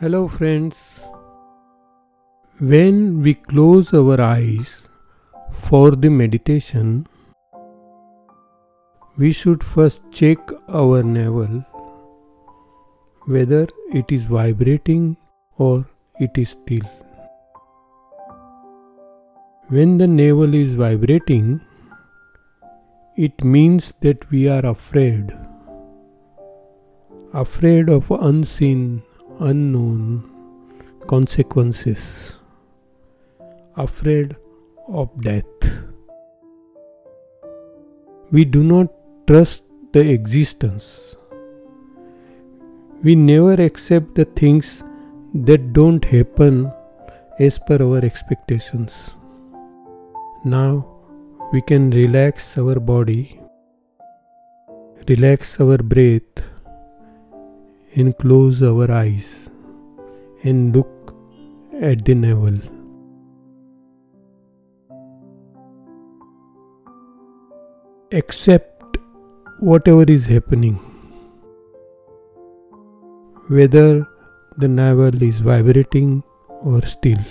Hello, friends. When we close our eyes for the meditation, we should first check our navel whether it is vibrating or it is still. When the navel is vibrating, it means that we are afraid, afraid of unseen unknown consequences, afraid of death. We do not trust the existence. We never accept the things that don't happen as per our expectations. Now we can relax our body, relax our breath and close our eyes and look at the navel. Accept whatever is happening, whether the navel is vibrating or still.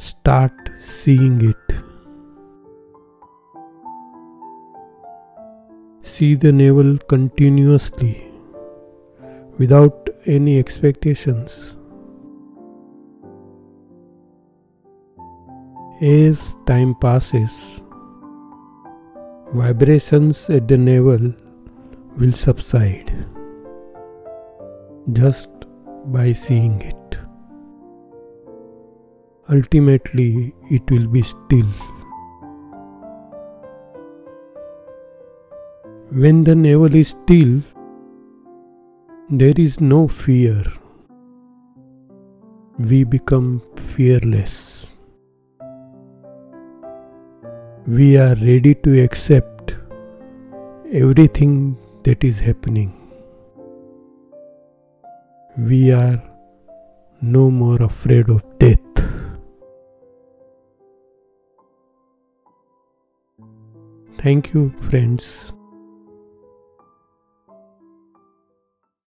Start seeing it. See the navel continuously without any expectations. As time passes, vibrations at the navel will subside just by seeing it. Ultimately, it will be still. When the navel is still, there is no fear. We become fearless. We are ready to accept everything that is happening. We are no more afraid of death. Thank you, friends.